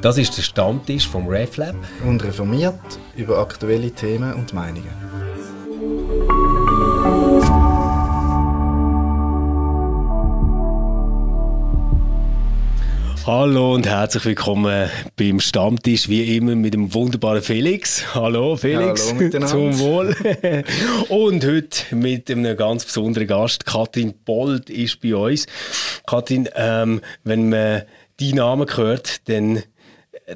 Das ist der Stammtisch vom RefLab. Und reformiert über aktuelle Themen und Meinungen. Hallo und herzlich willkommen beim Stammtisch, wie immer mit dem wunderbaren Felix. Hallo Felix, Hallo zum Wohl. und heute mit einem ganz besonderen Gast, Katrin Bold ist bei uns. Katrin, ähm, wenn man deinen Namen hört, dann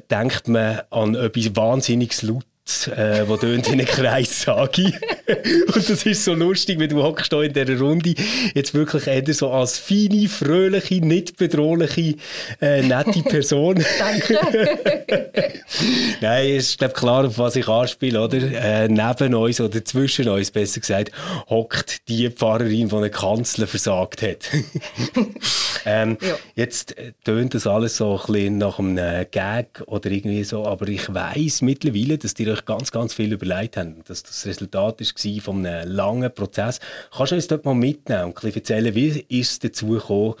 denkt man an etwas wahnsinnig Lautes äh, wo tönt wie eine Kreissage. und das ist so lustig, wenn du hockst in dieser Runde jetzt wirklich eher so als feine, fröhliche, nicht bedrohliche, äh, nette Person. Danke. Nein, es ist glaub, klar, auf was ich anspiele, oder? Äh, neben uns oder zwischen uns, besser gesagt, hockt die Pfarrerin, die eine Kanzler versagt hat. ähm, ja. Jetzt äh, tönt das alles so ein bisschen nach einem Gag oder irgendwie so, aber ich weiß mittlerweile, dass die euch ganz, ganz viel überlegt haben, dass das Resultat war von einem langen Prozess. Kannst du uns dort mal mitnehmen und erzählen, wie ist es dazu gekommen,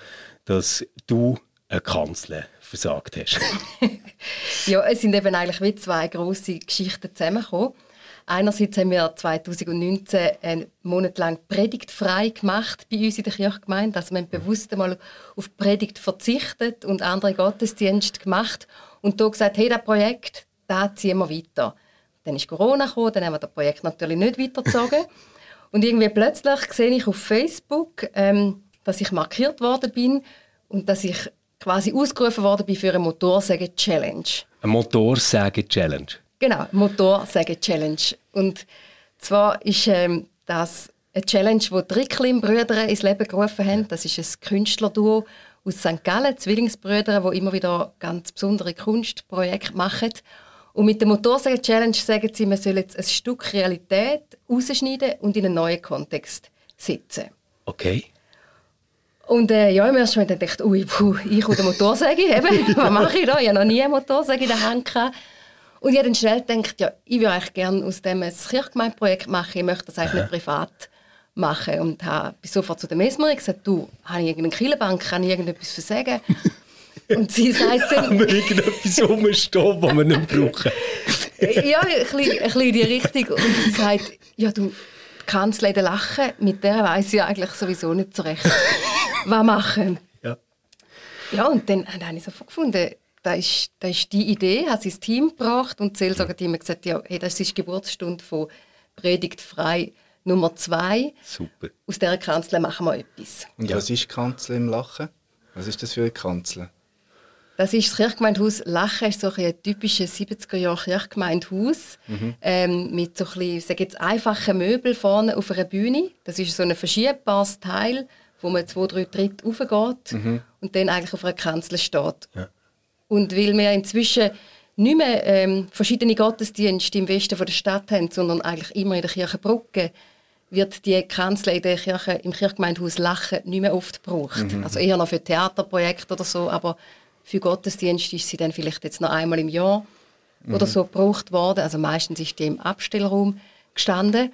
dass du eine Kanzler versagt hast? ja, es sind eben eigentlich wie zwei grosse Geschichten zusammengekommen. Einerseits haben wir 2019 einen Monat lang Predigt frei gemacht bei uns in der Kirchgemeinde. Also wir haben bewusst einmal auf Predigt verzichtet und andere Gottesdienste gemacht und da gesagt, hey, das Projekt, da ziehen wir weiter. Dann ist Corona gekommen, dann haben wir das Projekt natürlich nicht weitergezogen. und irgendwie plötzlich sehe ich auf Facebook, ähm, dass ich markiert worden bin und dass ich quasi ausgerufen worden bin für eine Motorsäge-Challenge. Eine Motorsäge-Challenge? Genau, Motorsäge-Challenge. Und zwar ist ähm, das eine Challenge, die die Ricklin-Brüder ins Leben gerufen haben. Das ist ein Künstlerduo aus St. Gallen, Zwillingsbrüder, die immer wieder ganz besondere Kunstprojekte machen. Und mit der Motorsäge-Challenge sagen sie, man soll jetzt ein Stück Realität rausschneiden und in einen neuen Kontext setzen. Okay. Und äh, ja, im ersten Moment dachte ich, ui, puh, ich und der Motorsäge, eben, was mache ich da? Ich habe noch nie eine Motorsäge in der Hand gehabt. Und ich habe dann schnell gedacht, ja, ich würde eigentlich gerne aus dem ein Kirchgemeindeprojekt machen, ich möchte das eigentlich nicht privat machen. Und habe sofort zu der Mesmerin gesagt, du, habe ich irgendeine Killenbank, kann ich irgendetwas versagen? Und sie sagt dann... Haben wir irgendetwas rumstehen, das wir nicht brauchen? ja, ein bisschen, ein bisschen in die Richtung. Und sie sagt, ja du, die Kanzlerin lachen, mit der weiß ich eigentlich sowieso nicht so recht, was machen. Ja. Ja, und dann habe ich sofort gefunden, das ist, das ist die Idee, hat sie ins Team gebracht und das Seelsorger-Team hat gesagt, ja, hey, das ist die Geburtsstunde von Predigt frei Nummer zwei. Super. Aus dieser Kanzel machen wir etwas. Und ja. was ist Kanzel im Lachen? Was ist das für eine Kanzel? Das ist das Kirchgemeindehaus Lachen, ist so ein typisches 70er-Jahre Kirchgemeindehaus mhm. ähm, mit so ein bisschen, jetzt, einfachen Möbeln vorne auf einer Bühne. Das ist so ein verschiebbares Teil, wo man zwei, drei Tritte raufgeht mhm. und dann eigentlich auf einer Kanzel steht. Ja. Und weil wir inzwischen nicht mehr ähm, verschiedene Gottesdienste im Westen von der Stadt haben, sondern eigentlich immer in der Kirche Brücke, wird die Kanzel in der Kirche, im Kirchgemeindehaus Lachen nicht mehr oft gebraucht. Mhm. Also eher noch für Theaterprojekte oder so, aber für Gottesdienste ist sie dann vielleicht jetzt noch einmal im Jahr mhm. oder so gebraucht worden. Also meistens ist die im Abstellraum gestanden.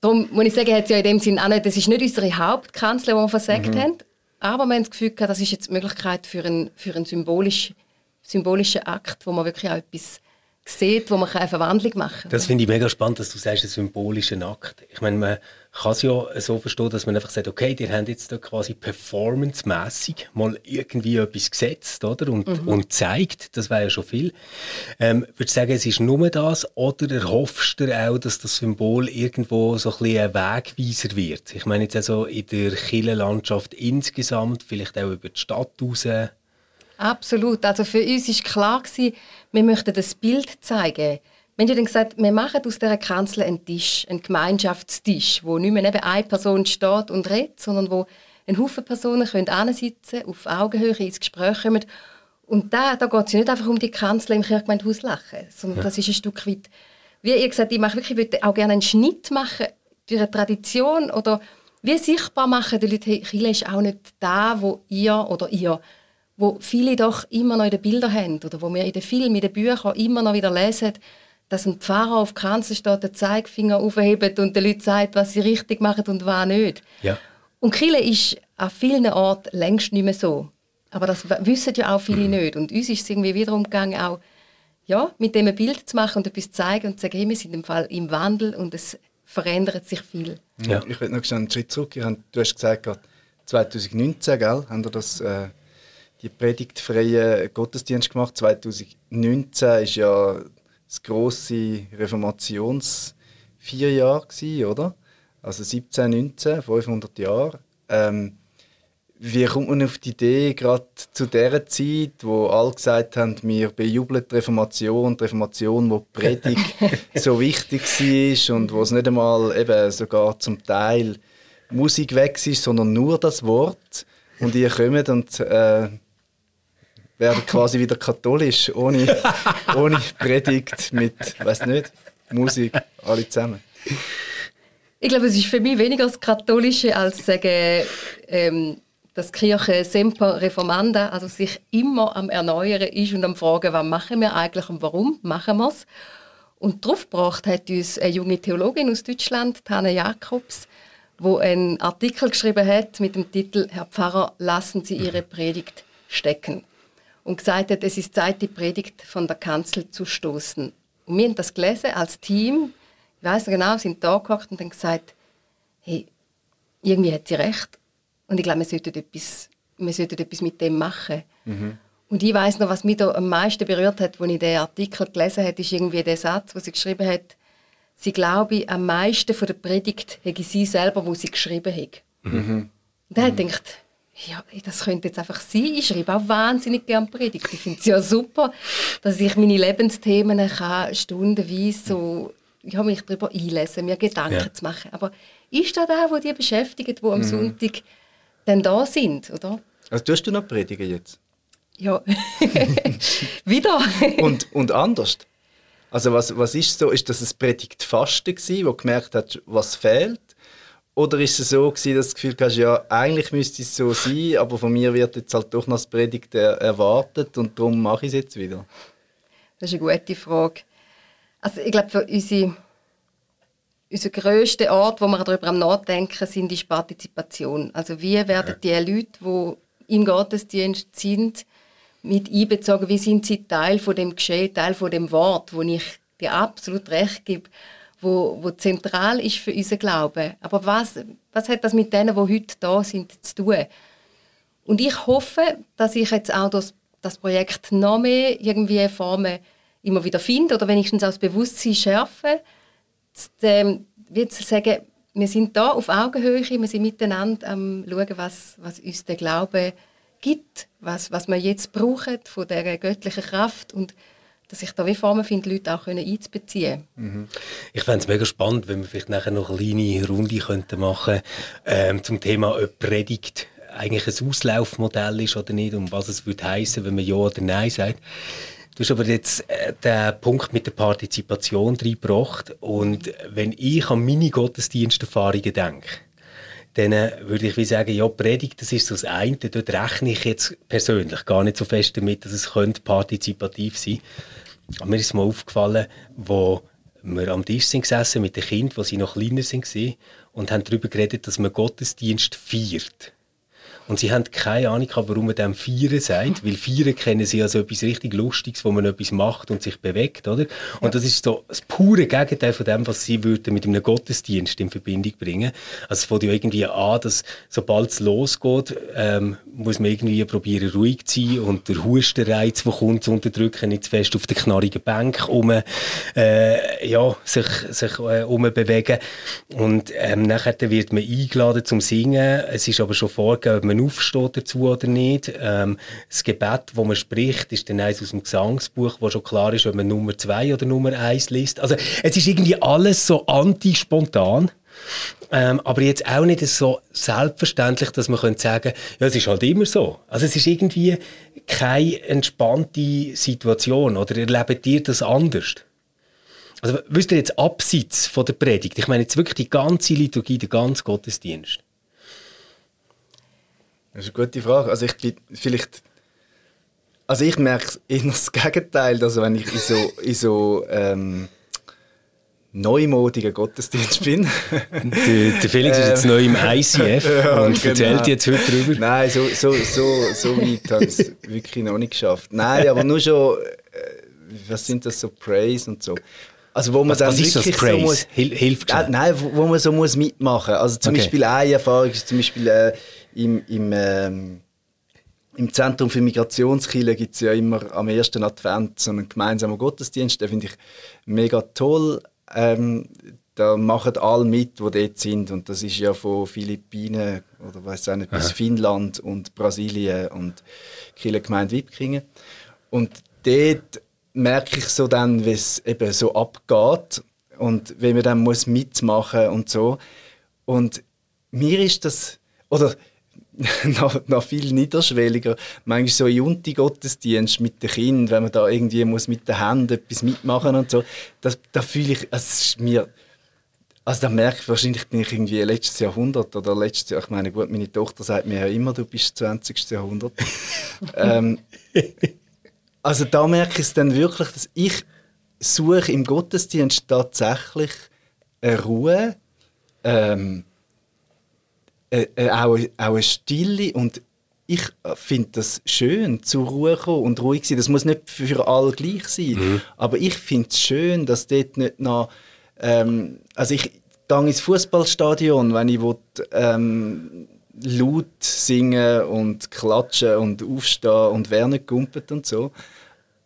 Darum muss ich sagen, hat ja in dem Sinn auch nicht, das ist nicht unsere Hauptkanzel, die wir versagt mhm. haben, aber wir haben das Gefühl gehabt, das ist jetzt die Möglichkeit für einen, für einen symbolisch, symbolischen Akt, wo man wirklich auch etwas sieht, wo man eine Verwandlung machen kann. Das finde ich mega spannend, dass du sagst, ein symbolischer Akt. Ich meine, kann es ja so verstehen, dass man einfach sagt, okay, die haben jetzt da quasi performancemäßig mal irgendwie etwas gesetzt, oder? Und, mhm. und zeigt, das wäre ja schon viel. Ähm, würdest du sagen, es ist nur das, oder erhoffst du auch, dass das Symbol irgendwo so ein bisschen ein Wegweiser wird? Ich meine jetzt also in der Kirchenlandschaft insgesamt, vielleicht auch über die Stadt raus, Absolut. Also für uns war klar, gewesen, wir möchten das Bild zeigen. Wir haben dann gesagt, wir machen aus dieser Kanzel einen Tisch, einen Gemeinschaftstisch, wo nicht mehr neben einer Person steht und redet, sondern wo ein Haufen Personen können sitzen, auf Augenhöhe ins Gespräch kommen. Und da, da geht es nicht einfach um die Kanzel im Kirchgemeindehaus lachen, sondern ja. das ist ein Stück weit, wie ihr gesagt ich, mache wirklich, ich würde auch gerne einen Schnitt machen durch eine Tradition oder wie sichtbar machen die Leute, hey, ist auch nicht da, wo ihr oder ihr wo viele doch immer noch in den Bildern haben oder wo wir in den Filmen, in den Büchern immer noch wieder lesen, dass ein Pfarrer auf Kanzel steht, den Zeigefinger aufhebt und den Leuten sagt, was sie richtig machen und was nicht. Ja. Und Kille ist an vielen Orten längst nicht mehr so. Aber das wissen ja auch viele nicht. Und uns ist es irgendwie wiederum gegangen, auch ja, mit dem ein Bild zu machen und etwas zu zeigen und zu sagen, hey, wir sind im Fall im Wandel und es verändert sich viel. Ja. Ich will noch einen Schritt zurück. Du hast gesagt, 2019 gell, haben wir das, äh, die predigtfreien Gottesdienst gemacht. 2019 ist ja das grosse Reformationsvierjahr oder? Also 17, 19, 500 Jahre. Ähm, wie kommt man auf die Idee, gerade zu der Zeit, wo alle gesagt haben, wir bejubeln die Reformation, die Reformation, wo die Predigt so wichtig war und wo es nicht einmal eben sogar zum Teil Musik weg ist, sondern nur das Wort. Und ihr kommt und äh, werden quasi wieder katholisch, ohne, ohne Predigt, mit, weiß nicht, Musik, alle zusammen. Ich glaube, es ist für mich weniger das Katholische als sagen, ähm, dass die Kirche semper reformanda, also sich immer am Erneuern ist und am Fragen, was machen wir eigentlich und warum machen wir es. Und darauf gebracht hat uns eine junge Theologin aus Deutschland, Hanne Jakobs, wo einen Artikel geschrieben hat mit dem Titel Herr Pfarrer, lassen Sie Ihre Predigt stecken. Und gesagt hat, es ist Zeit, die Predigt von der Kanzel zu stoßen. Und wir haben das gelesen als Team. Ich weiß genau, sind da gehockt und haben gesagt, hey, irgendwie hat sie recht. Und ich glaube, wir sollten etwas, wir sollten etwas mit dem machen. Mhm. Und ich weiß noch, was mich da am meisten berührt hat, als ich den Artikel gelesen habe, ist irgendwie der Satz, wo sie geschrieben hat, sie glaube, am meisten von der Predigt hätte sie selber, wo sie geschrieben hat. Mhm. Und dann mhm. ich gedacht, ja, das könnte jetzt einfach sein. Ich schreibe auch wahnsinnig gerne Predigt. Ich finde es ja super, dass ich meine Lebensthemen kann, stundenweise so, ich habe mich darüber einlesen, mir Gedanken ja. zu machen. Aber ist das auch, wo die beschäftigt, wo am mhm. Sonntag dann da sind, oder? Also tust du noch predigen jetzt? Ja, wieder. und, und anders? Also was, was ist so? Ist das ein Predigtfasten gewesen, wo du gemerkt hast, was fehlt? Oder ist es so gewesen, dass du das Gefühl hast, ja, eigentlich müsste es so sein, aber von mir wird jetzt halt doch noch das Predigt erwartet und darum mache ich es jetzt wieder? Das ist eine gute Frage. Also ich glaube, für unsere unser grösster Ort, wo wir darüber am Nachdenken sind, ist Partizipation. Also wie werden die Leute, die im Gottesdienst sind, mit einbezogen? Wie sind sie Teil von dem Geschehen, Teil von dem Wort, wo ich dir absolut recht gebe, wo, wo zentral ist für unseren Glauben. Aber was, was hat das mit denen, die heute da sind, zu tun? Und ich hoffe, dass ich jetzt auch das, das Projekt noch mehr irgendwie Formen immer wieder finde oder wenigstens auch das Bewusstsein schärfe, ähm, zu sagen, wir sind da auf Augenhöhe, wir sind miteinander am schauen, was, was uns der Glaube gibt, was, was wir jetzt brauchen von dieser göttlichen Kraft und dass ich da wie Formen finde, Leute auch einzubeziehen mhm. Ich fände es mega spannend, wenn wir vielleicht nachher noch eine kleine Runde könnten machen ähm, zum Thema, ob Predigt eigentlich ein Auslaufmodell ist oder nicht und was es würde heißen, wenn man Ja oder Nein sagt. Du hast aber jetzt äh, den Punkt mit der Partizipation reingebracht. Und wenn ich an meine Gottesdiensterfahrungen denke, dann äh, würde ich wie sagen, ja, Predigt, das ist so das eine. Dort rechne ich jetzt persönlich gar nicht so fest damit, dass es könnte partizipativ sein könnte. Mir ist mal aufgefallen, wo wir am Tisch sind gesessen mit den Kindern, als sie noch kleiner waren, und haben darüber geredet, dass man Gottesdienst feiert. Und sie haben keine Ahnung warum man dem Feiern sagt, weil Feiern kennen sie als etwas richtig Lustiges, wo man etwas macht und sich bewegt, oder? Und das ist so das pure Gegenteil von dem, was sie würden mit einem Gottesdienst in Verbindung bringen. Also es fängt ja irgendwie an, dass sobald es losgeht, ähm, muss man irgendwie probieren, ruhig zu sein und der Hustenreiz, der kommt, zu unterdrücken, nicht zu fest auf der knarrigen Bank um, äh, ja, sich, sich äh, umbewegen. Und ähm, nachher wird man eingeladen zum Singen. Es ist aber schon vorgegeben, man aufsteht dazu oder nicht. Ähm, das Gebet, das man spricht, ist dann eins aus dem Gesangsbuch, wo schon klar ist, ob man Nummer zwei oder Nummer eins liest. Also es ist irgendwie alles so anti-spontan. Ähm, aber jetzt auch nicht so selbstverständlich, dass man könnte sagen, ja, es ist halt immer so. Also es ist irgendwie keine entspannte Situation. Oder erlebt ihr das anders? Also wisst ihr jetzt abseits von der Predigt? Ich meine jetzt wirklich die ganze Liturgie, der ganze Gottesdienst. Das ist eine gute Frage. Also ich bin vielleicht... Also ich merke eher das Gegenteil, also wenn ich in so, in so ähm, neumodigen Gottesdienst bin. der, der Felix ist jetzt neu im ICF ja, und genau. erzählt jetzt heute darüber. Nein, so, so, so, so weit habe ich es wirklich noch nicht geschafft. Nein, aber nur schon, äh, was sind das so Praise und so. Also wo man was, dann was ist das? So muss, Hilf äh, Nein, wo, wo, man so muss mitmachen. Also zum okay. Beispiel eine Erfahrung ist zum Beispiel äh, im, im ähm, im Zentrum für Migrationskille gibt es ja immer am ersten Advent so einen gemeinsamen Gottesdienst. Den finde ich mega toll. Ähm, da machen alle mit, die dort sind. Und das ist ja von Philippinen oder weiß auch nicht, bis Aha. Finnland und Brasilien und Kirchengemeinde Wipkingen. Und dort merke ich so dann, wie es eben so abgeht und wie man dann muss mitmachen und so. Und mir ist das, oder noch, noch viel niederschwelliger. Manchmal so in Unti-Gottesdienst mit den Kindern, wenn man da irgendwie muss mit den Händen etwas mitmachen und so, das, da fühle ich, es ist mir, also da merke ich, wahrscheinlich bin ich irgendwie letztes Jahrhundert oder letztes Jahr, ich meine, gut, meine Tochter sagt mir ja immer, du bist 20. Jahrhundert. ähm, also da merke ich es dann wirklich, dass ich suche im Gottesdienst tatsächlich eine Ruhe, ähm, äh, äh, auch, auch eine Stille und ich finde das schön, zur Ruhe kommen und ruhig sein. Das muss nicht für alle gleich sein, mhm. aber ich finde es schön, dass dort nicht noch ähm, also ich gehe ins Fußballstadion, wenn ich will, ähm, laut singen und klatschen und aufstehen und wer nicht gumpet und so.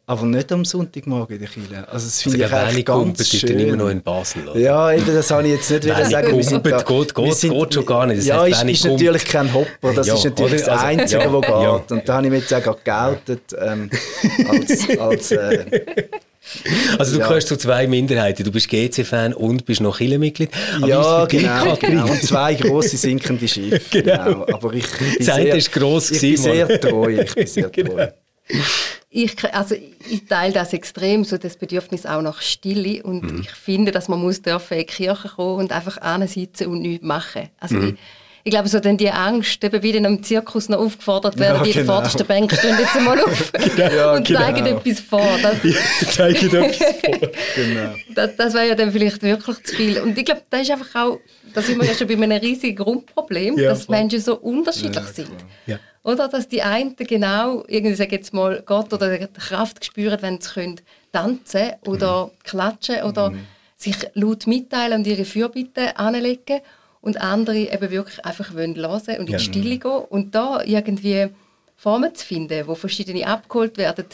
Aber nicht am Sonntagmorgen in der Kirche. Also das finde also, ich eigentlich ganz schön. dann immer noch in Basel, oder? Ja, eben, das habe ich jetzt nicht wieder sagen. Wir sind da, geht, geht, sind, geht schon gar nicht. Das ja, ist, ist natürlich kein Hopper, das ja, ist natürlich das also, Einzige, ja, was geht. Ja. Und da habe ich mir jetzt auch geoutet ähm, als... als äh, also du ja. gehörst zu zwei Minderheiten. Du bist GC-Fan und bist noch Kirchenmitglied. Ja, genau, genau, Und zwei grosse sinkende Schiffe. genau. genau. Aber ich bin das sehr, ist gross ich bin sehr treu. Ich bin sehr genau. treu. Ich, also ich teile das extrem, so das Bedürfnis auch nach Stille und mhm. ich finde, dass man muss dürfen in die Kirche kommen und einfach sitzen und nichts machen. Also mhm. ich, ich glaube, so dann die Angst, eben wie in einem Zirkus noch aufgefordert werden, ja, die genau. vordersten Bänke stehen jetzt einmal auf ja, und genau. zeigen etwas vor. Das, zeigen etwas vor. genau. Das, das wäre ja dann vielleicht wirklich zu viel. Und ich glaube, das ist einfach auch, da sind wir ja schon bei einem riesigen Grundproblem, ja, dass voll. Menschen so unterschiedlich sind. Oder dass die einen genau, irgendwie sage jetzt mal, Gott oder Kraft spüren, wenn sie können tanzen oder mhm. klatschen oder mhm. sich laut mitteilen und ihre Fürbitte anlegen und andere eben wirklich einfach wollen hören und in ja. Stille gehen und da irgendwie Formen zu finden, wo verschiedene abgeholt werden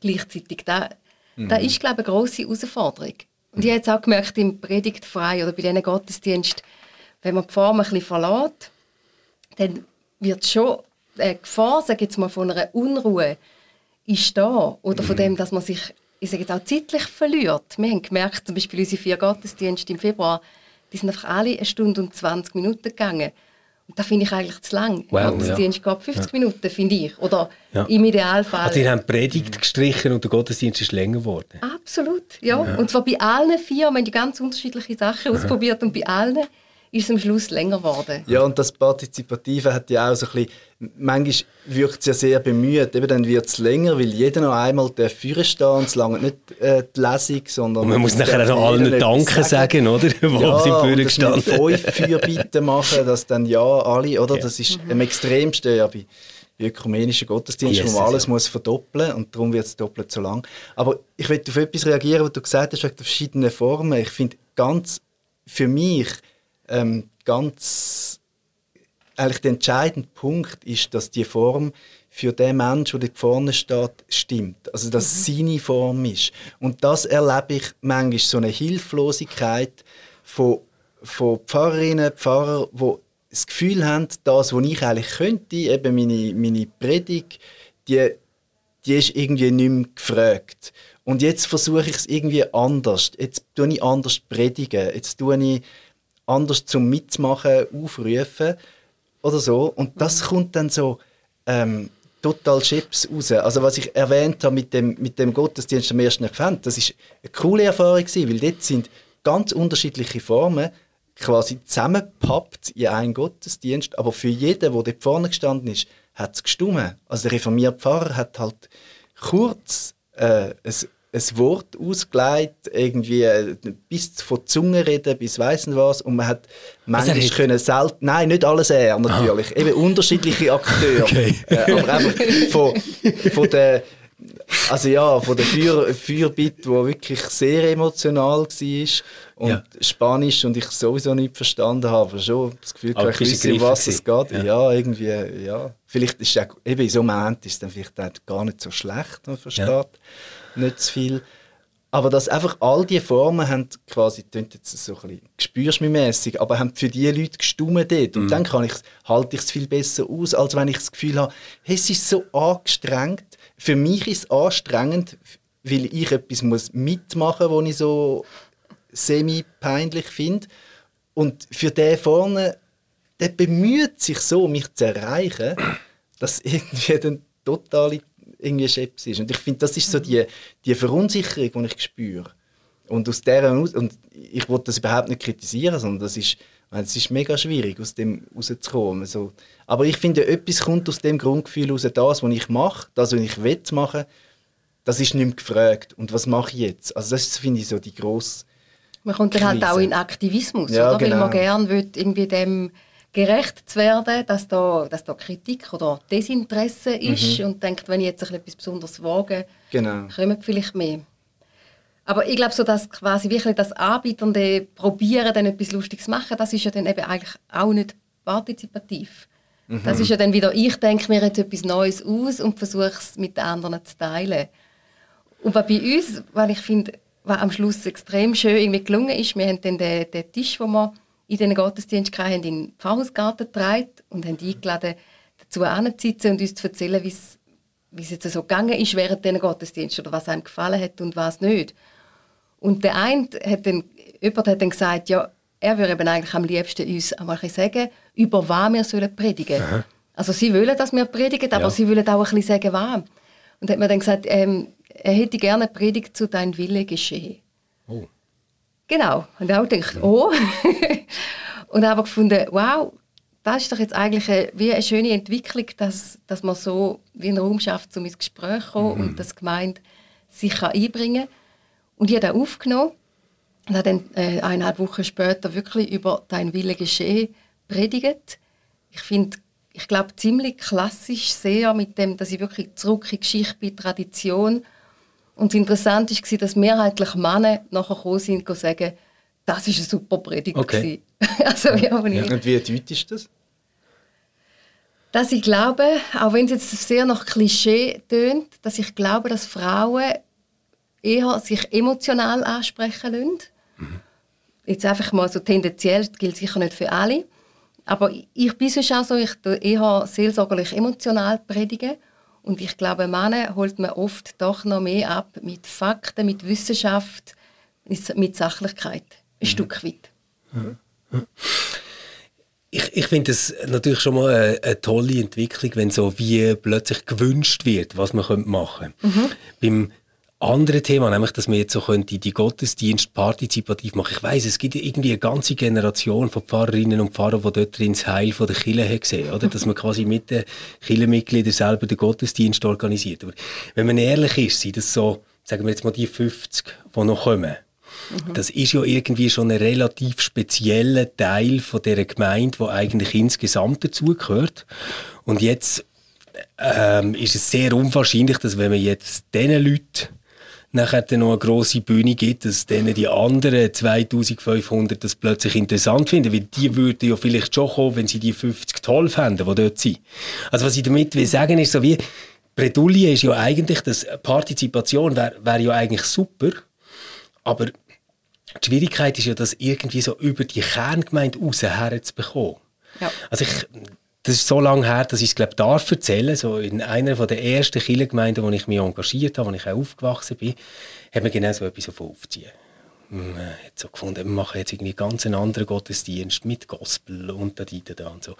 gleichzeitig, da, mhm. da ist glaube ich eine grosse Herausforderung. Und ich habe jetzt auch gemerkt, im Predigtfrei oder bei diesen Gottesdiensten, wenn man die Form ein bisschen verlässt, dann wird schon eine Gefahr, sage jetzt mal, von einer Unruhe ist da. Oder von mhm. dem, dass man sich ich sage jetzt auch zeitlich verliert. Wir haben gemerkt, zum Beispiel unsere vier Gottesdienste im Februar, die sind einfach alle eine Stunde und 20 Minuten gegangen. Und das finde ich eigentlich zu lang. Wow, Gottesdienst ja. geht 50 ja. Minuten, finde ich. Oder ja. im Idealfall. Also, ihr habt Predigt gestrichen und der Gottesdienst ist länger geworden. Absolut, ja. ja. Und zwar bei allen vier. Wir haben ganz unterschiedliche Sachen ausprobiert und bei allen ist es am Schluss länger geworden. Ja, und das Partizipative hat ja auch so ein bisschen, manchmal wirkt es ja sehr bemüht, eben dann wird es länger, weil jeder noch einmal der Führer stehen und es lange nicht äh, die Lesung, sondern... Und man muss nachher noch allen Danke sagen, oder? Wo ja, sie Führer gestanden fünf Fürbitten machen, dass dann ja alle, oder? Das ist mhm. am extremsten ja bei ökumenischen Gottesdienst, yes, wo man alles ja. muss verdoppeln und darum wird es doppelt so lang. Aber ich möchte auf etwas reagieren, was du gesagt hast, wegen der verschiedenen Formen. Ich finde ganz, für mich ähm, ganz eigentlich der entscheidende Punkt ist, dass die Form für den Menschen, der vorne steht, stimmt. Also, dass es mhm. seine Form ist. Und das erlebe ich manchmal, so eine Hilflosigkeit von, von Pfarrerinnen, Pfarrern, die das Gefühl haben, das, was ich eigentlich könnte, eben meine, meine Predigt, die, die ist irgendwie nicht mehr gefragt. Und jetzt versuche ich es irgendwie anders. Jetzt tue ich anders predigen. Jetzt tue ich anders zum Mitmachen aufrufen oder so. Und das mhm. kommt dann so ähm, total chips raus. Also was ich erwähnt habe mit dem, mit dem Gottesdienst am ersten Advent, das ist eine coole Erfahrung gewesen, weil dort sind ganz unterschiedliche Formen quasi zusammengepappt in einen Gottesdienst, aber für jeden, der dort vorne gestanden ist, hat es gestummen. Also der reformierte Pfarrer hat halt kurz äh, ein ein Wort ausgelegt, irgendwie äh, bis von Zunge reden, bis weiss nicht was. Und man hat manchmal hat- können selten, nein, nicht alles er natürlich, eben unterschiedliche Akteure. Okay. Äh, aber einfach von, von der, also ja, von der Feuer, Feuerbit, wo wirklich sehr emotional war und Ja. Spanisch und ich sowieso nicht verstanden habe, aber schon das Gefühl, Aber ich wisse, um was es geht. Ja. Ja. irgendwie, ja. Vielleicht ist es eben in so einem Moment ist es dann vielleicht gar nicht so schlecht, man versteht Ja. Nicht zu viel. Aber dass einfach all diese Formen haben quasi, klingt jetzt so ein bisschen gespürschmässig, aber haben für die Leute gestummt dort. Und dann kann ich, halte ich es viel besser aus, als wenn ich das Gefühl habe, hey, es ist so angestrengt. Für mich ist es anstrengend, weil ich etwas muss mitmachen muss, was ich so semi-peinlich finde. Und für den vorne, der bemüht sich so, mich zu erreichen, dass irgendwie dann total irgendwie Scheps ist. Und ich finde, das ist so die, die Verunsicherung, die ich spüre. Und aus dieser und ich wollte das überhaupt nicht kritisieren, sondern das ist, es ist mega schwierig, aus dem rauszukommen. So. Aber ich finde, etwas kommt aus dem Grundgefühl raus, das, was ich mache, das, was ich will machen, das ist nicht mehr gefragt. Und was mache ich jetzt? Also das finde ich, so die grosse Man kommt dann halt auch in Aktivismus, Ja, oder? Weil genau. man gerne will, irgendwie dem gerecht zu werden, dass da, dass da Kritik oder Desinteresse ist und denkt, wenn ich jetzt etwas Besonderes wage, Genau. kommen vielleicht mehr. Aber ich glaube, so, dass quasi wirklich das Anbieternde probieren, dann etwas Lustiges zu machen, das ist ja dann eben eigentlich auch nicht partizipativ. Das ist ja dann wieder, ich denke mir jetzt etwas Neues aus und versuche es mit den anderen zu teilen. Und was bei uns, weil ich finde, was am Schluss extrem schön irgendwie gelungen ist, wir haben dann den, den Tisch, den wir in diesen Gottesdienst hatten, in den Pfarrhausgarten getragen und haben eingeladen, dazu hinzusitzen und uns zu erzählen, wie es jetzt so gegangen ist während diesen Gottesdienst oder was einem gefallen hat und was nicht. Und der eine hat dann, jemand hat dann gesagt, ja, er würde eben eigentlich am liebsten uns einmal sagen, über was wir sollen predigen Also sie wollen, dass wir predigen, aber Ja. sie wollen auch ein bisschen sagen, was. Und hat mir dann gesagt, ähm, er hätte gerne eine Predigt zu «Dein Wille geschehe». Oh. Genau. Und auch gedacht, oh. und habe gefunden, wow, das ist doch jetzt eigentlich eine, wie eine schöne Entwicklung, dass, dass man so wie einen Raum schafft, um ins Gespräch zu kommen und das Gemeinde sich kann einbringen kann. Und ich habe das aufgenommen und habe dann äh, eineinhalb Wochen später wirklich über «Dein Wille geschehe» predigt. Ich finde, ich glaube, ziemlich klassisch sehr mit dem, dass ich wirklich zurück in die Geschichte bin, Tradition. Und das Interessante war, dass mehrheitlich Männer nachher gekommen sind und sagen, das war eine super Predigt. Okay. gewesen.» also, ja, ich, Und wie deutlich ist das? dass ich glaube, auch wenn es jetzt sehr nach Klischee tönt, dass ich glaube, dass Frauen eher sich emotional ansprechen lassen. Jetzt einfach mal so tendenziell, das gilt sicher nicht für alle. Aber ich bin sonst auch so, ich eher seelsorgerlich emotional predigen. Und ich glaube, Männer holt man oft doch noch mehr ab mit Fakten, mit Wissenschaft, mit Sachlichkeit. Ein Stück weit. Ich, ich finde es natürlich schon mal eine, eine tolle Entwicklung, wenn so wie plötzlich gewünscht wird, was man könnte machen könnte. Beim anderen Thema, nämlich, dass man jetzt so könnte die Gottesdienst partizipativ machen. Ich weiß, es gibt irgendwie eine ganze Generation von Pfarrerinnen und Pfarrern, die dort drin das Heil von der Kirche haben gesehen, oder? Dass man quasi mit den Kirchenmitgliedern selber den Gottesdienst organisiert. Aber wenn man ehrlich ist, sind das so, sagen wir jetzt mal die 50, die noch kommen. Das ist ja irgendwie schon ein relativ spezieller Teil von der Gemeinde, wo eigentlich insgesamt dazugehört. Und jetzt ähm, ist es sehr unwahrscheinlich, dass wenn man jetzt diesen Leuten nachher dann noch eine grosse Bühne gibt, dass denen die anderen 2500 das plötzlich interessant finden, weil die würden ja vielleicht schon kommen, wenn sie die 50 toll fänden, die dort sind. Also was ich damit will sagen ist so wie, Bredouille ist ja eigentlich, dass Partizipation wäre wär ja eigentlich super, aber die Schwierigkeit ist ja, das irgendwie so über die Kerngemeinde raus herzubekommen. Ja. Also ich, das ist so lange her, dass ich es glaube darf erzählen. So in einer von der ersten Kirchengemeinden, wo ich mich engagiert habe, wo ich auch aufgewachsen bin, hat man genau so etwas auf aufziehen. Man hat so gefunden, wir machen jetzt irgendwie ganz einen anderen Gottesdienst mit Gospel und da, da, da und so.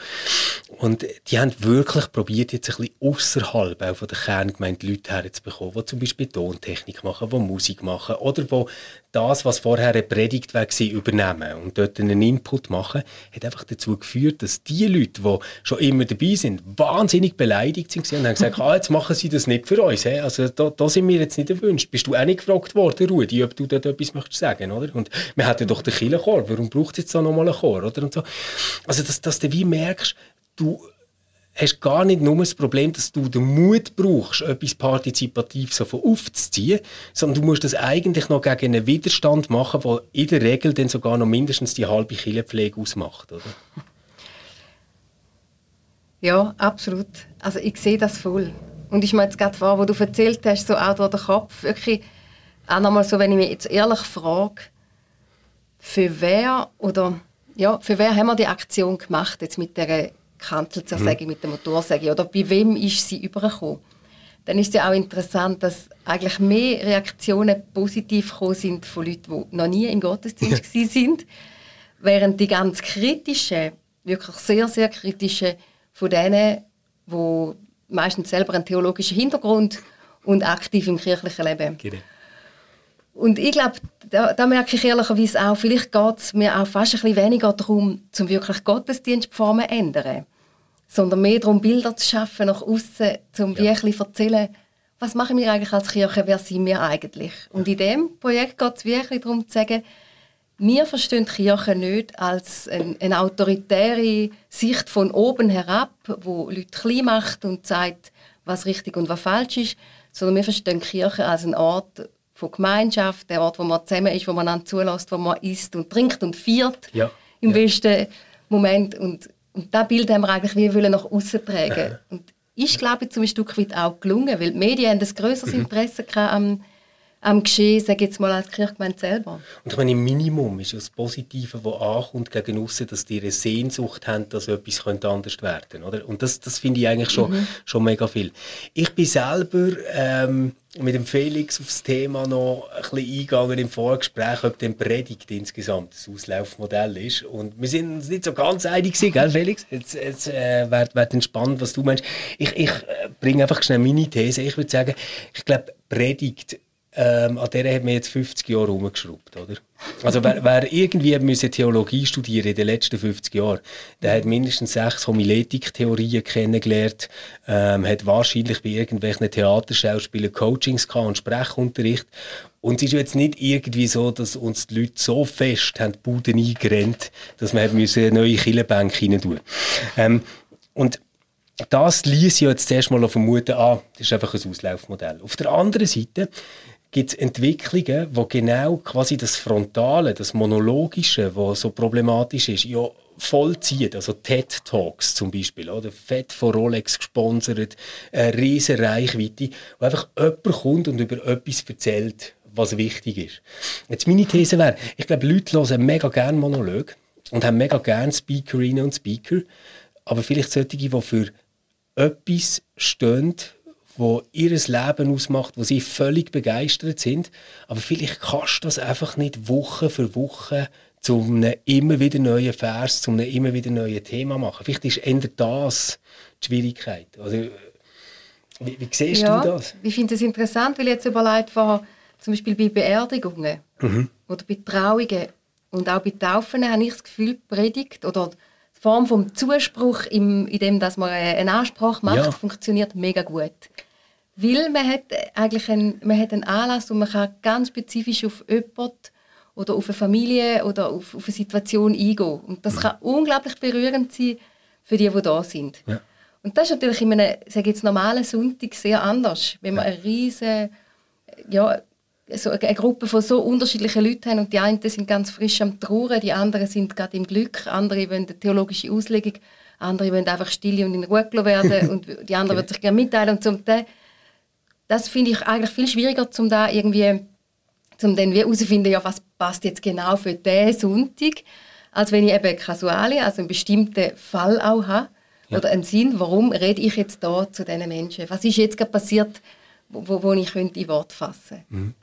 Und die haben wirklich probiert, jetzt ein bisschen außerhalb auch von der Kerngemeinde Leute herzubekommen, die zum Beispiel Tontechnik machen, die Musik machen oder die das, was vorher eine Predigt war, übernehmen und dort einen Input machen, hat einfach dazu geführt, dass die Leute, die schon immer dabei sind, wahnsinnig beleidigt sind und haben gesagt, ah, jetzt machen sie das nicht für uns. He? Also da, da sind wir jetzt nicht erwünscht. Bist du auch nicht gefragt worden, Rudi, ob du dort etwas möchtest sagen, oder? Und wir hatten doch den Kirchenchor, warum braucht es jetzt da nochmal einen Chor, oder? Und so. Also dass, dass du wie merkst, du hast gar nicht nur das Problem, dass du den Mut brauchst, etwas partizipativ so von aufzuziehen, sondern du musst das eigentlich noch gegen einen Widerstand machen, der in der Regel dann sogar noch mindestens die halbe Killenpflege ausmacht, oder? Ja, absolut. Also ich sehe das voll. Und ich meine jetzt gerade vor, wo du erzählt hast, so auch durch den Kopf, wirklich, auch nochmal so, wenn ich mich jetzt ehrlich frage, für wer oder ja, für wer haben wir die Aktion gemacht jetzt mit der Kanzelzersäge, mhm. mit der Motorsäge oder bei wem ist sie übergekommen? Dann ist es ja auch interessant, dass eigentlich mehr Reaktionen positiv gekommen sind von Leuten, die noch nie im Gottesdienst ja. sind, während die ganz kritischen, wirklich sehr, sehr kritischen von denen, die meistens selber einen theologischen Hintergrund und aktiv im kirchlichen Leben. Genau. Und ich glaube, da, da, merke ich ehrlicherweise auch, vielleicht geht es mir auch fast ein bisschen weniger darum, zum wirklich Gottesdienstformen zu ändern, sondern mehr darum, Bilder zu schaffen nach außen, um ja. wirklich zu erzählen, was machen wir eigentlich als Kirche, wer sind wir eigentlich? Und in diesem Projekt geht es wirklich darum zu sagen, wir verstehen die Kirche nicht als eine, eine autoritäre Sicht von oben herab, wo Leute klein macht und sagt, was richtig und was falsch ist, sondern wir verstehen die Kirche als einen Ort von Gemeinschaft, der Ort, wo man zusammen ist, wo man einander zulässt, wo man isst und trinkt und feiert ja. im ja. besten Moment. Und, und das Bild haben wir eigentlich wie wollen nach außen prägen. Und ist, glaube ich, zum Stück weit auch gelungen, weil die Medien haben ein größeres mhm. Interesse am am Geschehen, sage jetzt mal, als Kirchgemeinde selber. Und ich meine, im Minimum ist das Positive, das ankommt gegen aussen, dass die eine Sehnsucht haben, dass etwas anders werden könnte. Oder? Und das, das finde ich eigentlich schon, mhm. schon mega viel. Ich bin selber ähm, mit dem Felix auf das Thema noch ein bisschen eingegangen im Vorgespräch, ob denn Predigt insgesamt das Auslaufmodell ist. Und wir sind uns nicht so ganz einig gewesen, gell, Felix? Jetzt, jetzt äh, wäre wär spannend, was du meinst. Ich, ich äh, bringe einfach schnell meine These. Ich würde sagen, ich glaube, Predigt ähm, an der hat man jetzt 50 Jahre rumgeschraubt, oder? Also wer, wer irgendwie müsse Theologie studieren in den letzten 50 Jahren, der hat mindestens sechs Homiletik-Theorien kennengelernt, ähm, hat wahrscheinlich bei irgendwelchen Theaterschauspielern Coachings gehabt und Sprechunterricht. Und es ist jetzt nicht irgendwie so, dass uns die Leute so fest haben die Buden eingerennt, dass man eine neue Killenbank rein tun ähm, Und das ließ ja jetzt zuerst mal vermuten, ah, das ist einfach ein Auslaufmodell. Auf der anderen Seite gibt es Entwicklungen, wo genau quasi das Frontale, das Monologische, was so problematisch ist, ja vollziehen. Also TED Talks zum Beispiel, oder? Fett von Rolex gesponsert, eine riesige Reichweite, wo einfach jemand kommt und über etwas erzählt, was wichtig ist. Jetzt meine These wäre, ich glaube, Leute hören mega gerne Monolog und haben mega gerne Speakerinnen und Speaker, aber vielleicht solche, die für etwas stehen, wo ihr Leben ausmacht, wo sie völlig begeistert sind. Aber vielleicht kannst du das einfach nicht Woche für Woche zu einem immer wieder neuen Vers, zu einem immer wieder neuen Thema machen. Vielleicht ist eher das die Schwierigkeit. Also, wie, wie siehst ja, du das? Ich finde es interessant, weil ich jetzt überlegt war, zum Beispiel bei Beerdigungen mhm. oder bei Trauungen und auch bei Taufen habe ich das Gefühl, Predigt oder die Form des Zuspruch, in dem dass man eine Ansprache macht, ja. funktioniert mega gut. Weil man hat eigentlich einen, man hat einen Anlass und man kann ganz spezifisch auf jemanden oder auf eine Familie oder auf, auf eine Situation eingehen. Und das kann unglaublich berührend sein für die, die da sind. Ja. Und das ist natürlich in einem sage jetzt, normalen Sonntag sehr anders, wenn man eine riesige, ja, so eine Gruppe von so unterschiedlichen Leuten haben und die einen sind ganz frisch am Trauern, die anderen sind gerade im Glück, andere wollen eine theologische Auslegung, andere wollen einfach still und in Ruhe werden und die anderen wollen sich gerne mitteilen und zum Teil das finde ich eigentlich viel schwieriger, um da irgendwie zum dann herauszufinden, ja, was passt jetzt genau für diesen Sonntag, als wenn ich eben Kasuale, also einen bestimmten Fall auch habe ja. oder einen Sinn, warum rede ich jetzt da zu diesen Menschen? Was ist jetzt gerade passiert, wo, wo ich könnte in Wort fassen mhm.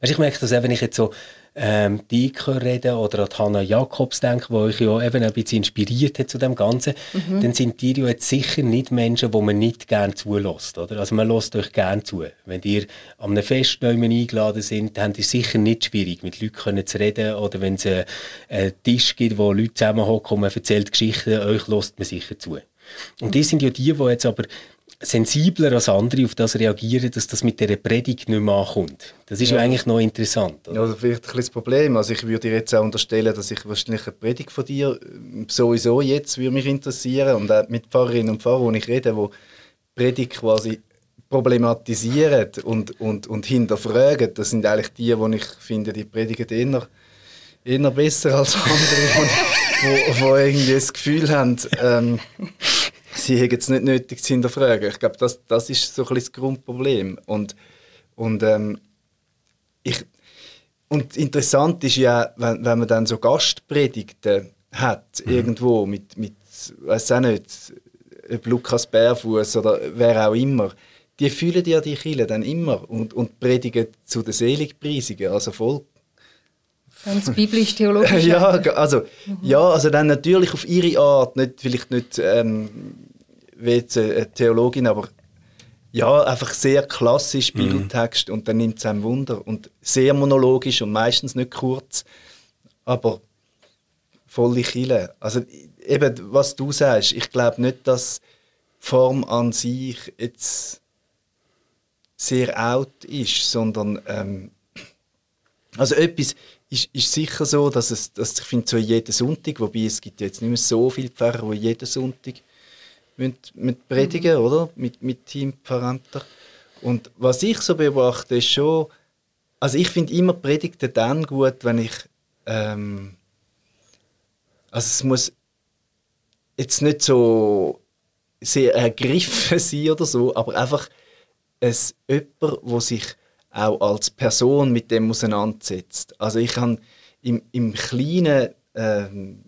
weißt, Ich merke das auch, wenn ich jetzt so ähm, dich reden oder an Hanna Jakobs denken, die euch ja eben ein bisschen inspiriert hat zu dem Ganzen, mhm. dann sind die ja jetzt sicher nicht Menschen, wo man nicht gerne zulässt, oder? Also man lässt euch gerne zu. Wenn ihr an einem Fest eingeladen sind, dann habt ihr sicher nicht schwierig, mit Leuten zu reden oder wenn es einen, einen Tisch gibt, wo Leute zusammenhocken und man erzählt Geschichten, euch lässt man sicher zu. Und die sind ja die, die jetzt aber sensibler als andere auf das reagieren, dass das mit der Predigt nicht mehr ankommt. Das ist ja, ja eigentlich noch interessant. Oder? Ja, das vielleicht ein das Problem. Also ich würde dir jetzt auch unterstellen, dass ich wahrscheinlich eine Predigt von dir äh, sowieso jetzt würde mich interessieren und auch mit Pfarrerinnen und Pfarrern, wo ich rede, wo Predigt quasi problematisieren und, und, und hinterfragen, das sind eigentlich die, wo ich finde, die predigen eher, eher besser als andere, die irgendwie das Gefühl haben, ähm, sie haben es nicht nötig zu hinterfragen. Ich glaube, das, das ist so ein das Grundproblem. Und, und, ähm, ich, und interessant ist ja, wenn, wenn man dann so Gastpredigten hat, mhm. irgendwo mit, mit weiß auch nicht, ob Lukas Bärfuß oder wer auch immer, die fühlen ja die Kirche dann immer und, und predigen zu den Seligpreisungen, also voll Ganz biblisch-theologisch. ja, also, mhm. ja, also dann natürlich auf ihre Art, nicht, vielleicht nicht ähm, wie jetzt eine Theologin, aber ja, einfach sehr klassisch mhm. Bibeltext mhm. und dann nimmt es einem Wunder und sehr monologisch und meistens nicht kurz, aber volle Chile. Also eben, was du sagst, ich glaube nicht, dass Form an sich jetzt sehr out ist, sondern ähm, also etwas, ist, ist sicher so, dass es, dass ich finde, so jeden Sonntag, wobei es gibt jetzt nicht mehr so viele Pfarrer, die jeden Sonntag mit, mit predigen, mhm. oder? Mit, mit Teampfarrämtern. Und was ich so beobachte, ist schon, also ich finde immer Predigten dann gut, wenn ich, ähm, also es muss jetzt nicht so sehr ergriffen sein oder so, aber einfach es jemand, wo sich auch als Person mit dem auseinandersetzt. Also ich kann im, im Kleinen ähm,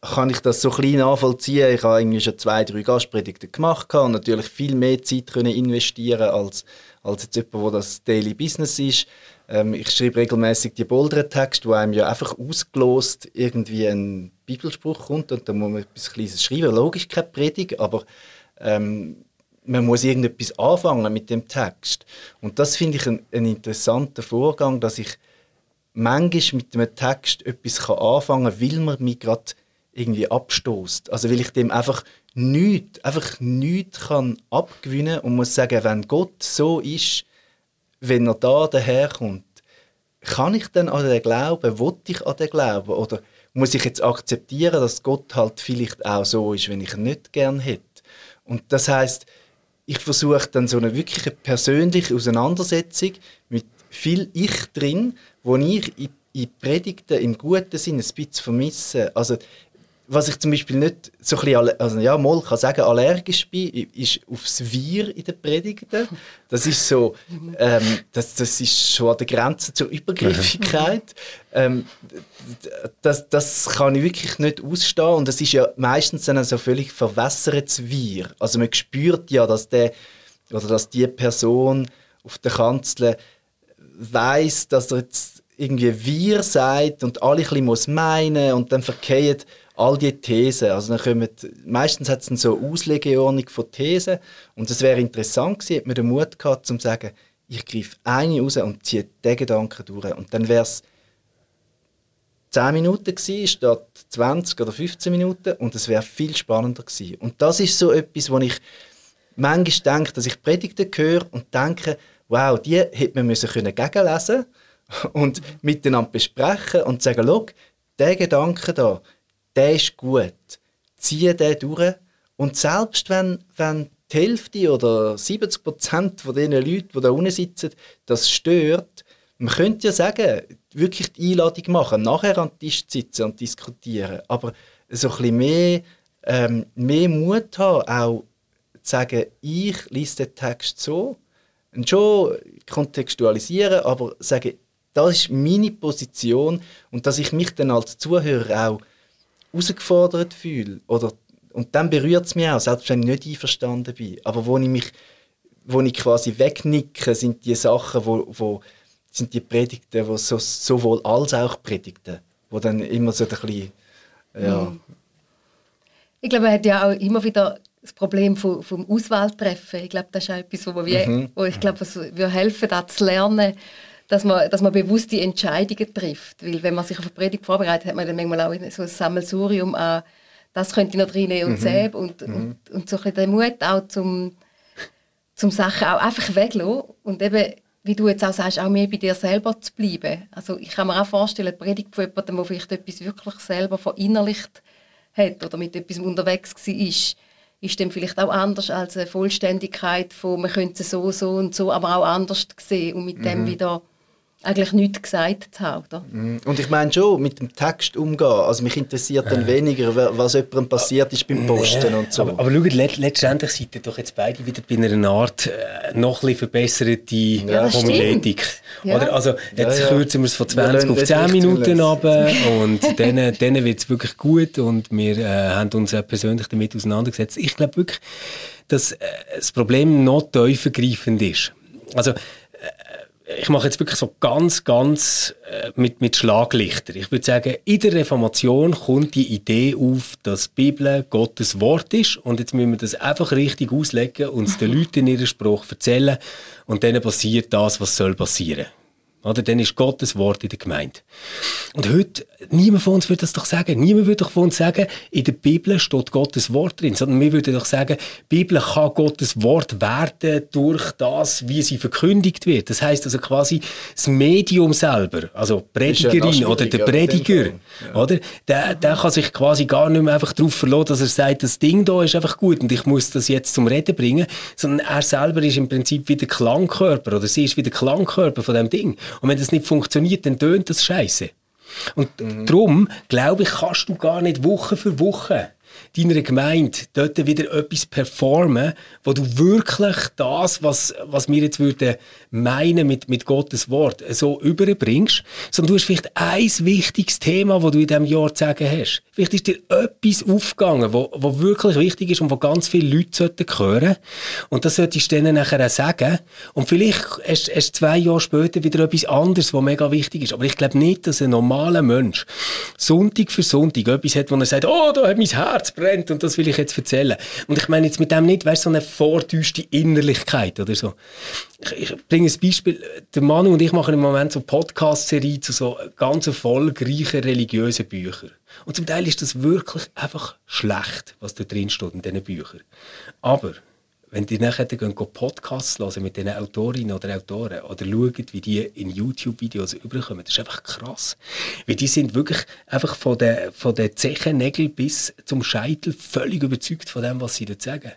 kann ich das so klein nachvollziehen. Ich habe irgendwie schon zwei, drei Gastpredigten gemacht und natürlich viel mehr Zeit können investieren als, als jetzt jemand, wo das Daily Business ist. Ähm, ich schreibe regelmäßig die Boulder-Text, wo einem ja einfach ausgelost irgendwie ein Bibelspruch kommt und dann muss man etwas Kleines schreiben. Logisch keine Predigt, aber ähm, man muss irgendetwas anfangen mit dem Text. Und das finde ich einen, interessanten Vorgang, dass ich manchmal mit einem Text etwas anfangen kann, weil man mich gerade irgendwie abstoßt. Also weil ich dem einfach nichts, einfach nichts kann abgewinnen und muss sagen, wenn Gott so ist, wenn er da daherkommt, kann ich dann an den Glauben, will ich an den Glauben oder muss ich jetzt akzeptieren, dass Gott halt vielleicht auch so ist, wenn ich ihn nicht gern hätte. Und das heißt, ich versuche dann so eine wirkliche persönliche Auseinandersetzung mit viel Ich drin, wo ich in, in Predigten im guten Sinne ein bisschen vermisse. Also was ich zum Beispiel nicht so ein bisschen, also ja, mal kann sagen, allergisch bin, ist aufs Wir in den Predigten. Das ist so, ähm, das, das ist schon an der Grenze zur Übergriffigkeit. ähm, das, das kann ich wirklich nicht ausstehen und das ist ja meistens dann so völlig verwässertes Wir. Also man spürt ja, dass der oder dass die Person auf der Kanzel weiß, dass er jetzt irgendwie wir sagt und alle ein bisschen muss meinen und dann verkehren all die Thesen. Also dann kommen, meistens hat es so eine Auslegeordnung von Thesen und es wäre interessant gewesen, hätte man den Mut gehabt, zu sagen, ich greife eine raus und ziehe den Gedanken durch. Und dann wäre es 10 Minuten gewesen, statt 20 oder 15 Minuten und es wäre viel spannender gewesen. Und das ist so etwas, wo ich manchmal denke, dass ich Predigten höre und denke, wow, die hätte man müssen können gegenlesen und miteinander besprechen und sagen, schau, der Gedanke da, der ist gut. Ziehe den durch. Und selbst wenn, wenn die Hälfte oder 70 Prozent von den Leuten, die da unten sitzen, das stört, man könnte ja sagen, wirklich die Einladung machen, nachher an den Tisch sitzen und diskutieren. Aber so ein bisschen mehr, ähm, mehr Mut haben, auch zu sagen, ich lese den Text so, und schon kontextualisieren, aber sagen, das ist meine Position und dass ich mich dann als Zuhörer auch herausgefordert fühle. Oder, und dann berührt es mich auch, selbst wenn ich nicht einverstanden bin. Aber wo ich mich wo ich quasi wegnicke, sind die Sachen, wo, wo sind die Predigten, die so, sowohl als auch Predigten, wo dann immer so ein bisschen, ja. Mhm. Ich glaube, er hat ja auch immer wieder das Problem vom, vom Auswahltreffen. Ich glaube, das ist auch etwas, wo, wir, mhm. wo ich glaube, was wir helfen, da zu lernen, dass man, dass man bewusste Entscheidungen trifft. Weil wenn man sich auf eine Predigt vorbereitet, hat man dann manchmal auch so ein Sammelsurium an, das könnte ich noch drin und mhm. und, mhm. und, und so ein bisschen den Mut auch zum, zum Sachen auch einfach weglassen und eben wie du jetzt auch sagst, auch mehr bei dir selber zu bleiben. Also ich kann mir auch vorstellen, eine Predigt von jemandem, der vielleicht etwas wirklich selber verinnerlicht hat oder mit etwas unterwegs war, ist, ist dann vielleicht auch anders als eine Vollständigkeit von, man könnte es so, so und so, aber auch anders sehen und mit mhm. dem wieder eigentlich nichts gesagt zu haben. Oder? Mhm. Und ich meine schon, mit dem Text umgehen. Also mich interessiert dann weniger, was jemandem passiert ist beim Posten nee. und so. Aber, aber schau, let letztendlich seid ihr doch jetzt beide wieder bei einer Art äh, noch ein verbesserte ja, Homiletik. Ja. Oder? Also jetzt ja, kürzen wir es von 20 auf 10 Minuten ab und dann, dann wird es wirklich gut und wir äh, haben uns auch persönlich damit auseinandergesetzt. Ich glaube wirklich, dass äh, das Problem noch tiefergreifend ist. Also ich mache jetzt wirklich so ganz, ganz äh, mit, mit Schlaglichter. Ich würde sagen, in der Reformation kommt die Idee auf, dass die Bibel Gottes Wort ist und jetzt müssen wir das einfach richtig auslegen und es den Leuten in ihrem Spruch erzählen und dann passiert das, was soll passieren. Oder? Dann ist Gottes Wort in der Gemeinde. Und heute, niemand von uns würde das doch sagen. Niemand würde doch von uns sagen, in der Bibel steht Gottes Wort drin. Sondern wir würden doch sagen, die Bibel kann Gottes Wort werden durch das, wie sie verkündigt wird. Das heißt also quasi das Medium selber, also Predigerin oder der Prediger, ja. oder? Der, der kann sich quasi gar nicht mehr einfach darauf verlassen, dass er sagt, das Ding da ist einfach gut und ich muss das jetzt zum Reden bringen, sondern er selber ist im Prinzip wie der Klangkörper oder sie ist wie der Klangkörper von dem Ding. Und wenn das nicht funktioniert, dann tönt das scheiße. Und mhm. darum, glaube ich, kannst du gar nicht Woche für Woche deiner Gemeinde dort wieder etwas performen, wo du wirklich das, was, was wir jetzt würden meinen mit, mit Gottes Wort, so überbringst, sondern du hast vielleicht ein wichtiges Thema, das du in diesem Jahr zu sagen hast. Vielleicht ist dir etwas aufgegangen, wo, wo wirklich wichtig ist und wo ganz viele Leute sollten hören. Und das solltest du denen nachher auch sagen. Und vielleicht hast du zwei Jahre später wieder etwas anderes, was mega wichtig ist. Aber ich glaube nicht, dass ein normaler Mensch Sonntag für Sonntag etwas hat, wo er sagt, oh, da hat mein Herz und das will ich jetzt erzählen. Und ich meine jetzt mit dem nicht, weißt so eine vortäuschte Innerlichkeit oder so. Ich, ich bringe ein Beispiel. Der Manu und ich machen im Moment so Podcast-Serie zu so ganz erfolgreichen religiösen Büchern. Und zum Teil ist das wirklich einfach schlecht, was da drin steht in diesen Büchern. Aber wenn die nachher gehen, Podcasts hören mit diesen Autorinnen oder Autoren oder schauen, wie die in YouTube-Videos überkommen, das ist einfach krass. Weil die sind wirklich einfach von den, von den Zechennägeln bis zum Scheitel völlig überzeugt von dem, was sie da sagen.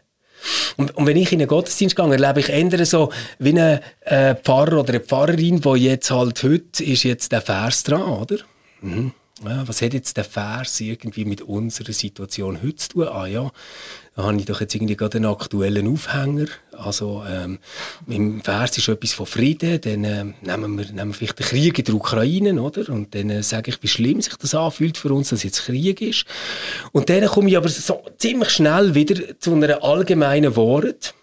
Und, und, wenn ich in einen Gottesdienst gehe, erlebe ich eher so wie ein äh, Pfarrer oder eine Pfarrerin, wo jetzt halt heute ist jetzt der Vers dran, oder? Mhm. Ja, was hat jetzt der Vers irgendwie mit unserer Situation heute zu tun? Ah ja, da habe ich doch jetzt irgendwie gerade einen aktuellen Aufhänger. Also ähm, im Vers ist etwas von Frieden, dann äh, nehmen, wir, nehmen wir vielleicht den Krieg in der Ukraine, oder? Und dann äh, sage ich, wie schlimm sich das anfühlt für uns, dass jetzt Krieg ist. Und dann komme ich aber so ziemlich schnell wieder zu einer allgemeinen Wort,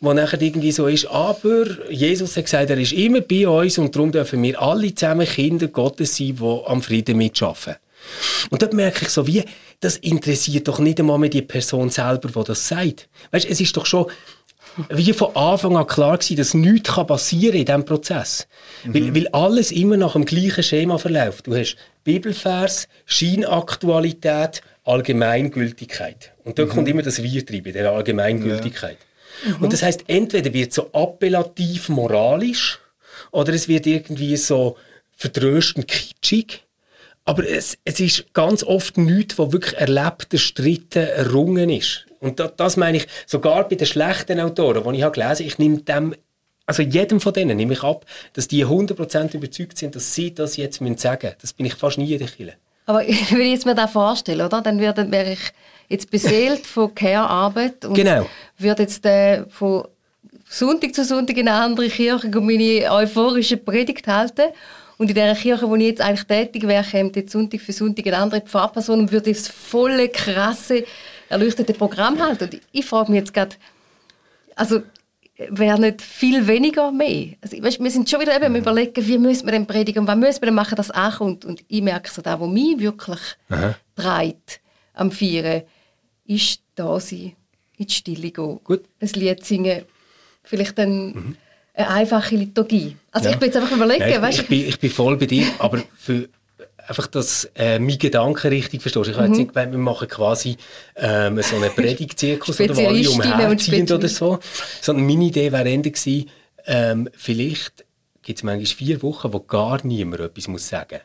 wo nachher irgendwie so ist, aber Jesus hat gesagt, er ist immer bei uns und darum dürfen wir alle zusammen Kinder Gottes sein, die am Frieden mitschaffen. Und dort merke ich so wie, das interessiert doch nicht einmal mehr die Person selber, die das sagt. Weißt, es ist doch schon wie von Anfang an klar gewesen, dass nichts passieren kann in diesem Prozess. Mhm. Weil, weil alles immer nach dem gleichen Schema verläuft. Du hast Bibelvers, Scheinaktualität, Allgemeingültigkeit. Und da mhm. kommt immer das Wir drin, bei der Allgemeingültigkeit. Ja. Mhm. Und das heißt, entweder wird es so appellativ moralisch oder es wird irgendwie so vertröstend kitschig. Aber es, es ist ganz oft nichts, was wirklich erlebt, erstritten, errungen ist. Und das, das meine ich, sogar bei den schlechten Autoren, die ich habe gelesen ich nehme dem, also jedem von denen nehme ich ab, dass die 100% überzeugt sind, dass sie das jetzt sagen müssen. Das bin ich fast nie in der Kirche. Aber wenn ich jetzt mir das vorstelle, oder, dann wäre ich jetzt beseelt von Care-Arbeit und genau. würde jetzt äh, von Sonntag zu Sonntag in eine andere Kirche meine euphorische Predigt halten. Und in dieser Kirche, wo ich jetzt eigentlich tätig wäre, kommt jetzt Sonntag für Sonntag eine andere Pfarrperson und würde das volle, krasse, erleuchtete Programm halten. Und ich frage mich jetzt gerade, also wäre nicht viel weniger mehr. Also, weißt, wir sind schon wieder eben am überlegen, wie müssen wir denn predigen und was müssen wir denn machen, dass es ankommt. Und ich merke so, da, wo mich wirklich treibt am Feiern, ist da sein, in die Stille gehen, Gut. ein Lied singen, vielleicht dann eine einfache Liturgie. Also ich bin jetzt einfach überlegen, Nein, ich, weißt ich, bin, ich bin voll bei dir, aber für einfach, dass äh, mein Gedanken richtig verstehst. Ich habe jetzt nicht gemeint, wir machen quasi ähm, so einen Predigtzirkus oder wo alle umherziehen oder so. Sondern meine Idee wäre eher gewesen, ähm, vielleicht gibt es manchmal vier Wochen, wo gar niemand etwas muss sagen.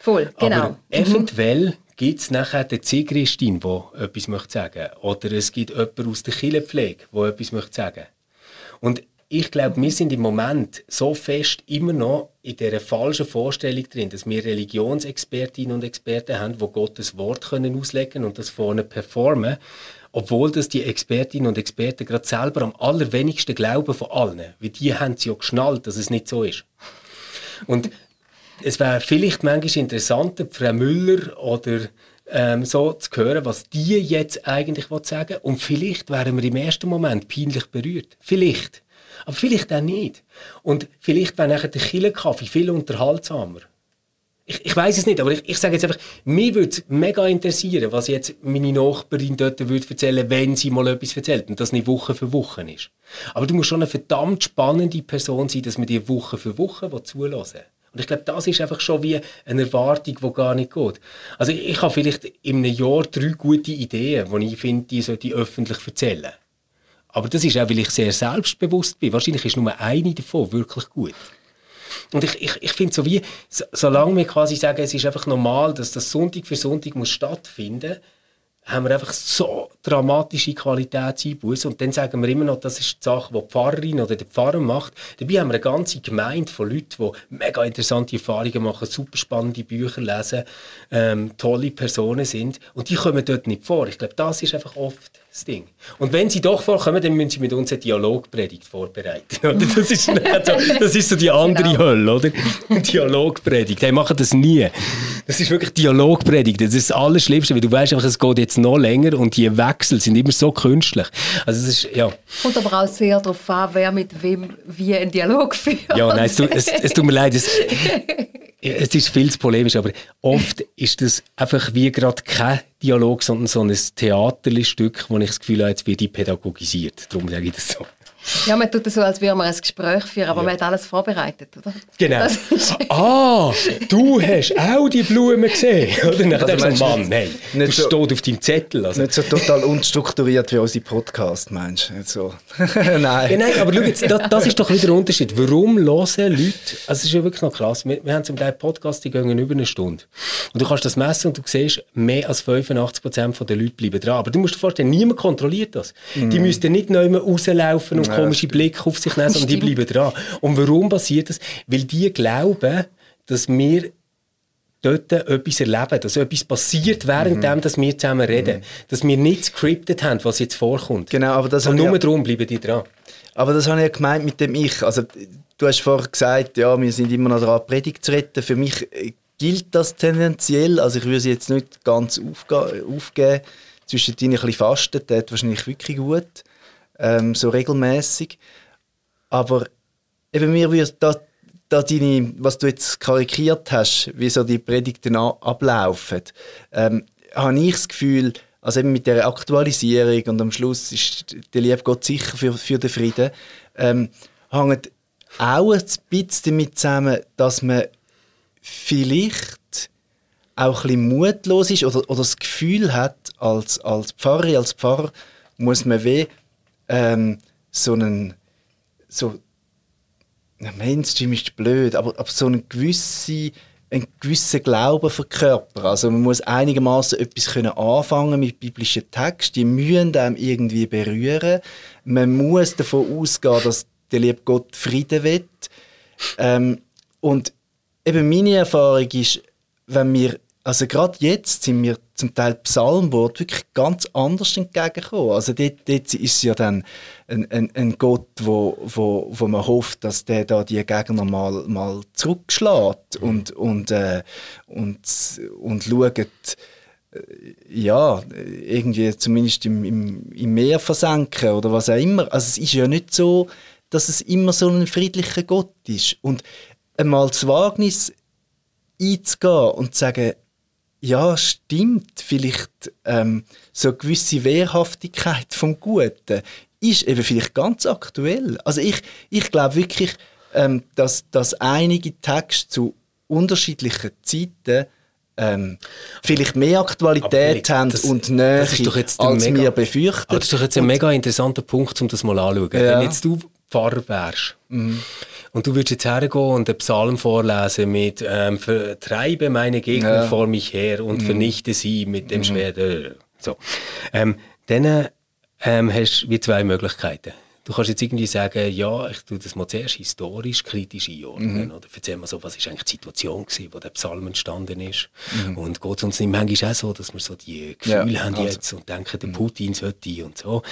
Voll, genau. Aber eventuell gibt es nachher den Zigristin, der etwas möchte sagen. Oder es gibt jemanden aus der Killenpflege, der etwas möchte sagen. Und ich glaube, wir sind im Moment so fest immer noch in dieser falschen Vorstellung drin, dass wir Religionsexpertinnen und Experten haben, die Gottes Wort können auslegen und das vorne performen, obwohl das die Expertinnen und Experten gerade selber am allerwenigsten glauben von allen. Weil die haben es ja geschnallt, dass es nicht so ist. Und es wäre vielleicht manchmal interessanter, Frau Müller oder ähm, so zu hören, was die jetzt eigentlich sagen wollen. Und vielleicht wären wir im ersten Moment peinlich berührt. Vielleicht. Aber vielleicht auch nicht. Und vielleicht wäre nachher der Killenkaffee viel unterhaltsamer. Ich, ich weiß es nicht, aber ich, ich sage jetzt einfach, mich würde es mega interessieren, was jetzt meine Nachbarin dort würde erzählen, wenn sie mal etwas erzählt und das nicht Woche für Woche ist. Aber du musst schon eine verdammt spannende Person sein, dass man dir Woche für Woche zulassen. Und ich glaube, das ist einfach schon wie eine Erwartung, die gar nicht geht. Also ich, ich habe vielleicht in einem Jahr drei gute Ideen, die ich finde, die sollte ich öffentlich erzählen. Aber das ist auch, weil ich sehr selbstbewusst bin. Wahrscheinlich ist nur eine davon wirklich gut. Und ich, ich, ich finde so wie, so, solange wir quasi sagen, es ist einfach normal, dass das Sonntag für Sonntag muss stattfinden haben wir einfach so dramatische Qualitätseinbußen und dann sagen wir immer noch, das ist die Sache, die die Pfarrerin oder der Pfarrer macht. Dabei haben wir eine ganze Gemeinde von Leuten, die mega interessante Erfahrungen machen, super spannende Bücher lesen, ähm, tolle Personen sind und die kommen dort nicht vor. Ich glaube, das ist einfach oft das Ding. Und wenn sie doch vorkommen, dann müssen sie mit uns eine Dialogpredigt vorbereiten. Oder? Das, ist so, das ist so die andere Genau. Hölle, oder? Dialogpredigt. Hey, machen das nie. Das ist wirklich Dialogpredigt. Das ist das Allerschlimmste, weil du weißt einfach, es geht jetzt noch länger und die Wechsel sind immer so künstlich. Also es ist, ja. Kommt aber auch sehr darauf an, wer mit wem wie einen Dialog führt. Ja, nein, es, tut- es, es tut mir leid, es, es ist viel zu polemisch, aber oft ist das einfach wie gerade kein Dialog, sondern so ein Theaterstück, wo ich das Gefühl habe, jetzt wird die pädagogisiert. Darum sage ich das so. Ja, man tut es so, als würde man ein Gespräch führen, aber man hat alles vorbereitet, oder? Genau. Ah, du hast auch die Blumen gesehen. Oder? Dann Also du Mann, nein, nicht das so- steht auf deinem Zettel. Also. Nicht so total unstrukturiert wie unsere Podcast, meinst du? Nicht so. Ja, Nein. nein, aber schau jetzt, das, das ist doch wieder der Unterschied. Warum hören Leute, also es ist ja wirklich noch krass, wir, wir haben zum Teil Podcasts, die gehen über eine Stunde. Und du kannst das messen und du siehst, mehr als 85% der Leute bleiben dran. Aber du musst dir vorstellen, niemand kontrolliert das. Die müssten nicht neu rauslaufen und Ja, komische. Blicke auf sich nehmen, sondern die bleiben dran. Und warum passiert das? Weil die glauben, dass wir dort etwas erleben, dass etwas passiert, während dem, dass wir zusammen reden. Dass wir nicht scriptet haben, was jetzt vorkommt. Genau, aber das Und nur ja- darum bleiben die dran. Aber das habe ich ja gemeint mit dem Ich. Also, du hast vorher gesagt, ja, wir sind immer noch dran, Predigt zu retten. Für mich äh, gilt das tendenziell. Also ich würde sie jetzt nicht ganz aufge aufgeben. Zwischendrin ein bisschen fasten, das tut wahrscheinlich wirklich gut. Ähm, so regelmäßig. Aber eben mir würde da, da deine, was du jetzt karikiert hast, wie so die Predigten ablaufen, ähm, habe ich das Gefühl, also eben mit der Aktualisierung und am Schluss ist der liebe Gott sicher für, für den Frieden, ähm, hängt auch ein bisschen damit zusammen, dass man vielleicht auch ein bisschen mutlos ist oder, oder das Gefühl hat, als, als Pfarrerin, als Pfarrer muss man wie ähm, so einen so Mainstream ist blöd, aber, aber so einen gewissen, einen gewissen Glauben verkörpern. Also man muss einigermaßen etwas können anfangen mit biblischen Texten, die müssen einem irgendwie berühren. Man muss davon ausgehen, dass der liebe Gott Frieden will. Ähm, und eben meine Erfahrung ist, wenn wir, also gerade jetzt sind mir zum Teil Psalmwort wirklich ganz anders entgegengekommen. Also dort, dort ist es ja dann ein, ein, ein Gott, wo, wo, wo man hofft, dass der da die Gegner mal, mal zurückschlägt und, und, äh, und, und schaut, ja, irgendwie zumindest im, im, im Meer versenken oder was auch immer. Also es ist ja nicht so, dass es immer so ein friedlicher Gott ist. Und einmal das Wagnis einzugehen und zu sagen, ja, stimmt, vielleicht ähm, so eine gewisse Wehrhaftigkeit vom Guten ist eben vielleicht ganz aktuell. Also ich, ich glaube wirklich, ähm, dass, dass einige Texte zu unterschiedlichen Zeiten ähm, vielleicht mehr Aktualität haben das, und näher, als mega, wir befürchten. das ist doch jetzt ein mega interessanter Punkt, um das mal anzuschauen. Ja. Wenn jetzt du Pfarrer wärst mhm. und du würdest jetzt hergehen und einen Psalm vorlesen mit ähm, «Vertreibe meine Gegner ja. vor mich her und mhm. vernichte sie mit dem mhm. Schwert». So. Ähm, dann ähm, hast du wie zwei Möglichkeiten. Du kannst jetzt irgendwie sagen, ja, ich tue das mal zuerst historisch, kritisch einordnen. Mhm. Oder erzähl mal so, was ist eigentlich die Situation gewesen, wo der Psalm entstanden ist. Mhm. Und geht es uns nicht manchmal auch so, dass wir so die Gefühle ja, haben also. jetzt und denken, der mhm. Putin sollte und so.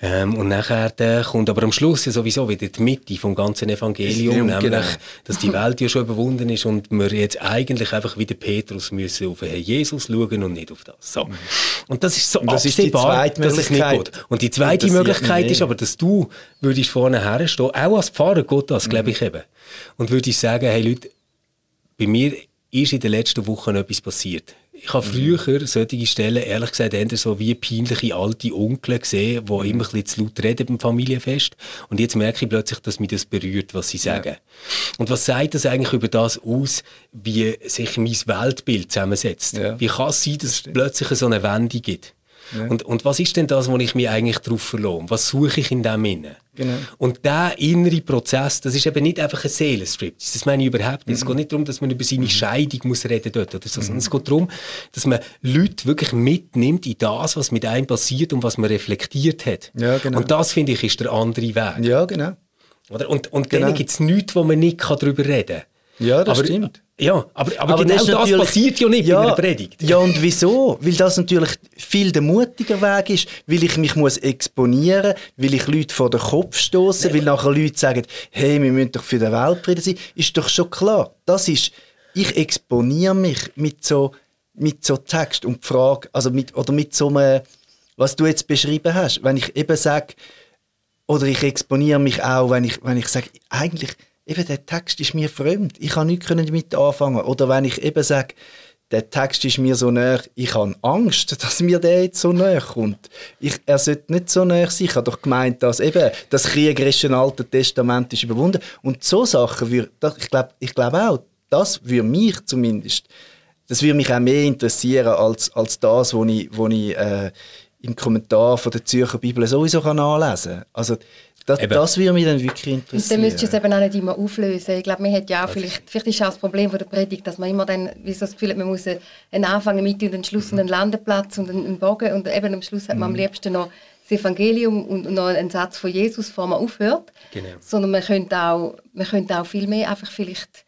Ähm, und nachher der kommt aber am Schluss ja sowieso wieder die Mitte vom ganzen Evangelium, nämlich, genau. dass die Welt ja schon überwunden ist und wir jetzt eigentlich einfach wie der Petrus müssen auf Herrn Jesus schauen und nicht auf das. So. Mhm. Und das ist so und das absehbar, ist dass es nicht geht. Und die zweite Möglichkeit ist aber, dass du würde ich vorne herstehen, auch als Pfarrer Gott das, glaube ich eben. Und würde ich sagen, hey Leute, bei mir ist in den letzten Wochen etwas passiert. Ich habe mhm. früher solche Stellen, ehrlich gesagt, eher so wie peinliche alte Onkel gesehen, die mhm. immer ein bisschen zu laut reden beim Familienfest. Und jetzt merke ich plötzlich, dass mich das berührt, was sie sagen. Ja. Und was sagt das eigentlich über das aus, wie sich mein Weltbild zusammensetzt? Ja. Wie kann es sein, dass es plötzlich so eine Wende gibt? Und, und was ist denn das, wo ich mich eigentlich drauf verlohne? Was suche ich in dem inne? Genau. Und der innere Prozess, das ist eben nicht einfach ein Seelenstrip. Das meine ich überhaupt nicht. Mhm. Es geht nicht darum, dass man über seine mhm. Scheidung muss reden dort oder so. Mhm. Es geht darum, dass man Leute wirklich mitnimmt in das, was mit einem passiert und was man reflektiert hat. Ja, genau. Und das, finde ich, ist der andere Weg. Ja, genau. Oder? Und, und genau. dann gibt es nichts, wo man nicht darüber reden kann. Ja, das Aber, stimmt. Ja, aber, aber, aber genau das, das passiert ja nicht ja, in einer Predigt. Ja, und wieso? Weil das natürlich viel der mutige Weg ist, weil ich mich muss exponieren weil ich Leute vor den Kopf stoße, weil nachher Leute sagen, hey, wir müssen doch für den Weltfrieden sein. Ist doch schon klar. Das ist, ich exponiere mich mit so, mit so Text und die Frage, also mit, oder mit so einem, was du jetzt beschrieben hast. Wenn ich eben sage, oder ich exponiere mich auch, wenn ich, wenn ich sage, eigentlich eben der Text ist mir fremd. Ich kann nichts damit anfangen. Oder wenn ich eben sage, der Text ist mir so näher, ich habe Angst, dass mir der jetzt so näher kommt. Ich, er sollte nicht so näher sein. Ich habe doch gemeint, dass eben das kriegerische Alte Testament ist überwunden. Und so Sachen, würde, ich glaube ich glaub auch, das würde mich zumindest, das würde mich auch mehr interessieren als, als das, was ich, wo ich äh, im Kommentar von der Zürcher Bibel sowieso kann nachlesen kann. Also das, das würde mich dann wirklich interessieren. Und dann müsstest du es eben auch nicht immer auflösen. Ich glaube, man hat ja auch vielleicht, vielleicht ist auch das Problem von der Predigt, dass man immer dann wie so das Gefühl hat, man muss einen Anfang, eine Mitte und einen Schluss mhm. und einen Landeplatz und einen Bogen und eben am Schluss hat man mhm. am liebsten noch das Evangelium und noch einen Satz von Jesus, bevor man aufhört. Genau. Sondern man könnte auch, man könnte auch viel mehr einfach vielleicht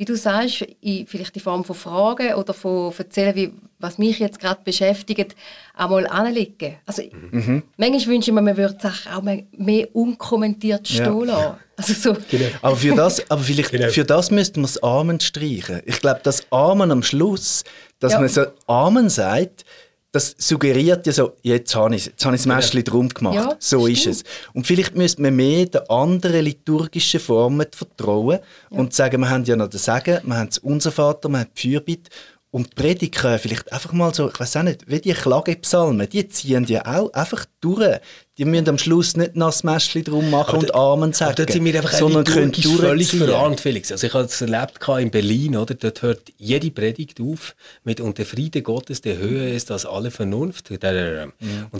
wie du sagst, in, vielleicht in Form von Fragen oder von erzählen, wie, was mich jetzt gerade beschäftigt, einmal anlegen. Also, mhm. Manchmal wünsche ich mir, man würde Sachen auch mehr, unkommentiert stehen lassen. Also so. Genau. Aber, für das, aber vielleicht genau. für das müsste man das Amen streichen. Ich glaube, das Amen am Schluss, dass ja. man so Amen sagt, das suggeriert ja so, jetzt habe ich, jetzt habe ich das Mäschchen drum gemacht. Ja, so stimmt. ist es. Und vielleicht müsste man mehr den anderen liturgischen Formen vertrauen ja. und sagen, wir haben ja noch das Sagen, wir haben das Unser Vater, wir haben die Fürbitte und die Prediger vielleicht einfach mal so, ich weiß auch nicht, wie die Klagepsalmen, die ziehen ja auch einfach durch. Die müssen am Schluss nicht noch das Mäschchen drum machen aber und Amen sagen. dort sind wir einfach sondern können völlig verarmt, Felix. Also ich habe es erlebt in Berlin, oder? Dort hört jede Predigt auf mit «Und der Friede Gottes, der höher ist als alle Vernunft». Und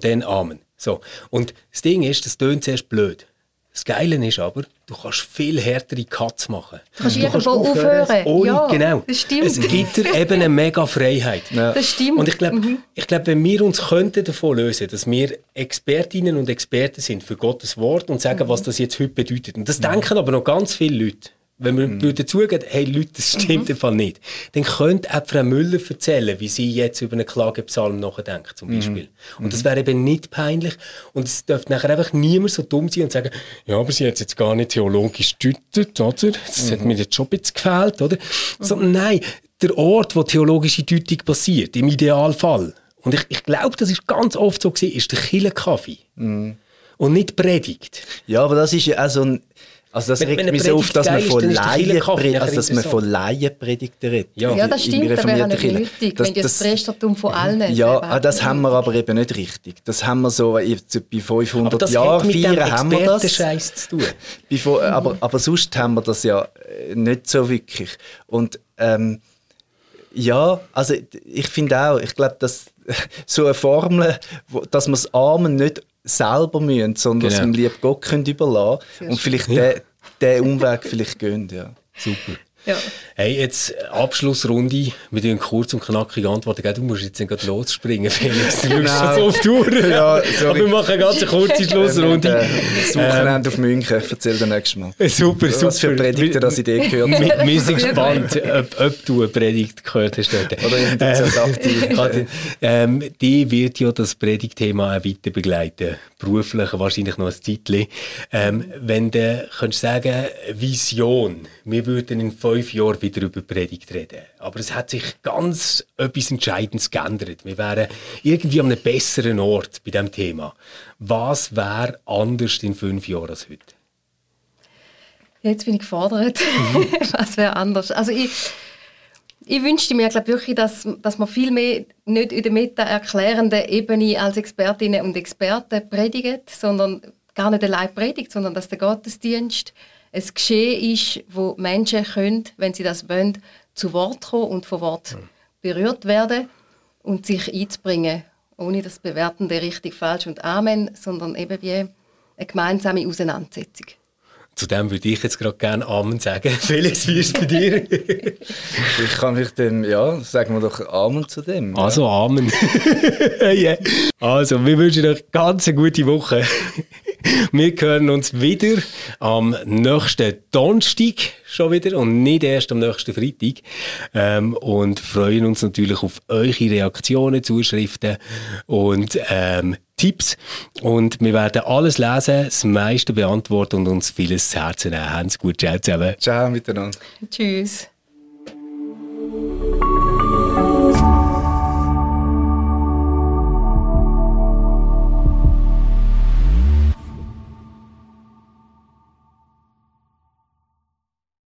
dann Amen. So. Und das Ding ist, das tönt zuerst blöd. Das Geile ist aber, du kannst viel härtere Cuts machen. Du kannst irgendwo aufhören. Ohne, ja, genau. Das stimmt. Es gibt dir eben eine mega Freiheit. Ja. Das stimmt. Und ich glaube, mhm. glaub, wenn wir uns könnten davon lösen, dass wir Expertinnen und Experten sind für Gottes Wort und sagen, mhm. was das jetzt heute bedeutet. Und das mhm. denken aber noch ganz viele Leute wenn wir mhm. zugeben, hey Leute, das stimmt mhm. im Fall nicht, dann könnte auch Frau Müller erzählen, wie sie jetzt über einen Klagepsalm nachdenkt, zum mhm. Beispiel. Mhm. Und das wäre eben nicht peinlich. Und es dürfte nachher einfach niemand so dumm sein und sagen, ja, aber sie hat es jetzt gar nicht theologisch gedeutet, oder? Das hat mhm. mir jetzt schon ein bisschen gefehlt, oder? Mhm. Sondern nein, der Ort, wo theologische Deutung passiert, im Idealfall. Und ich, ich glaube, das ist ganz oft so gewesen, ist der Kirchenkaffee. Mm. Und nicht Predigt. Ja, aber das ist ja auch so ein also das regt mich so auf, dass man von Laien, also dass man von Laienpredigten redet. Ja, ja das stimmt, das wäre nicht nötig, das, wenn das, das Priestertum von allen Ja, ah, das haben wir aber eben nicht richtig. Das haben wir so, bei 500 Jahren feiern haben wir das. Scheiß zu tun. Bevor, aber, aber sonst haben wir das ja äh, nicht so wirklich. Und ähm, ja, also ich finde auch, ich glaube, dass so eine Formel, dass man es Armen nicht selber müssen, sondern genau. es dem lieben Gott können überlassen können und vielleicht ja. den, den Umweg vielleicht gehen. Ja. Super. Ja. Hey, jetzt Abschlussrunde mit einer kurz und knackig Antwort. Du musst jetzt nicht losspringen, Felix. Du schaust genau. so auf Uhr. Ja, Aber wir machen eine ganz kurze Schlussrunde. Äh, das Wochenende ähm, auf München. Ich erzähle dir nächstes Mal. Super, super. Was für Predigten dass ich dir gehört habe. Wir sind gespannt, ob, ob, du eine Predigt gehört hast. Dort. Oder ähm, ähm, Die wird ja das Predigtthema auch weiter begleiten. Beruflich wahrscheinlich noch ein Zeitchen. Ähm, wenn du könntest sagen, Vision, wir würden in fünf Jahren wieder über Predigt reden. Aber es hat sich ganz etwas Entscheidendes geändert. Wir wären irgendwie an einem besseren Ort bei diesem Thema. Was wäre anders in fünf Jahren als heute? Jetzt bin ich gefordert. Mhm. Was wäre anders? Also ich, ich wünschte mir glaub, wirklich, dass, dass man viel mehr nicht in der meta-erklärenden Ebene als Expertinnen und Experten predigt, sondern gar nicht allein predigt, sondern dass der Gottesdienst ein Geschehen ist, wo Menschen können, wenn sie das wollen, zu Wort kommen und von Wort berührt werden und sich einzubringen, ohne das Bewertende richtig, falsch und Amen, sondern eben wie eine gemeinsame Auseinandersetzung. Zu dem würde ich jetzt gerade gerne Amen sagen. Felix, wie ist es bei dir? ich kann mich dem, ja, sagen wir doch Amen zu dem. Ja. Also Amen. yeah. Also, wir wünschen euch ganz eine gute Woche. Wir hören uns wieder am nächsten Donnerstag schon wieder und nicht erst am nächsten Freitag. Ähm, und freuen uns natürlich auf eure Reaktionen, Zuschriften und ähm, Tipps. Und wir werden alles lesen, das meiste beantworten und uns vieles zu Herzen nehmen. Haben's gut, ciao zusammen. Ciao miteinander. Tschüss.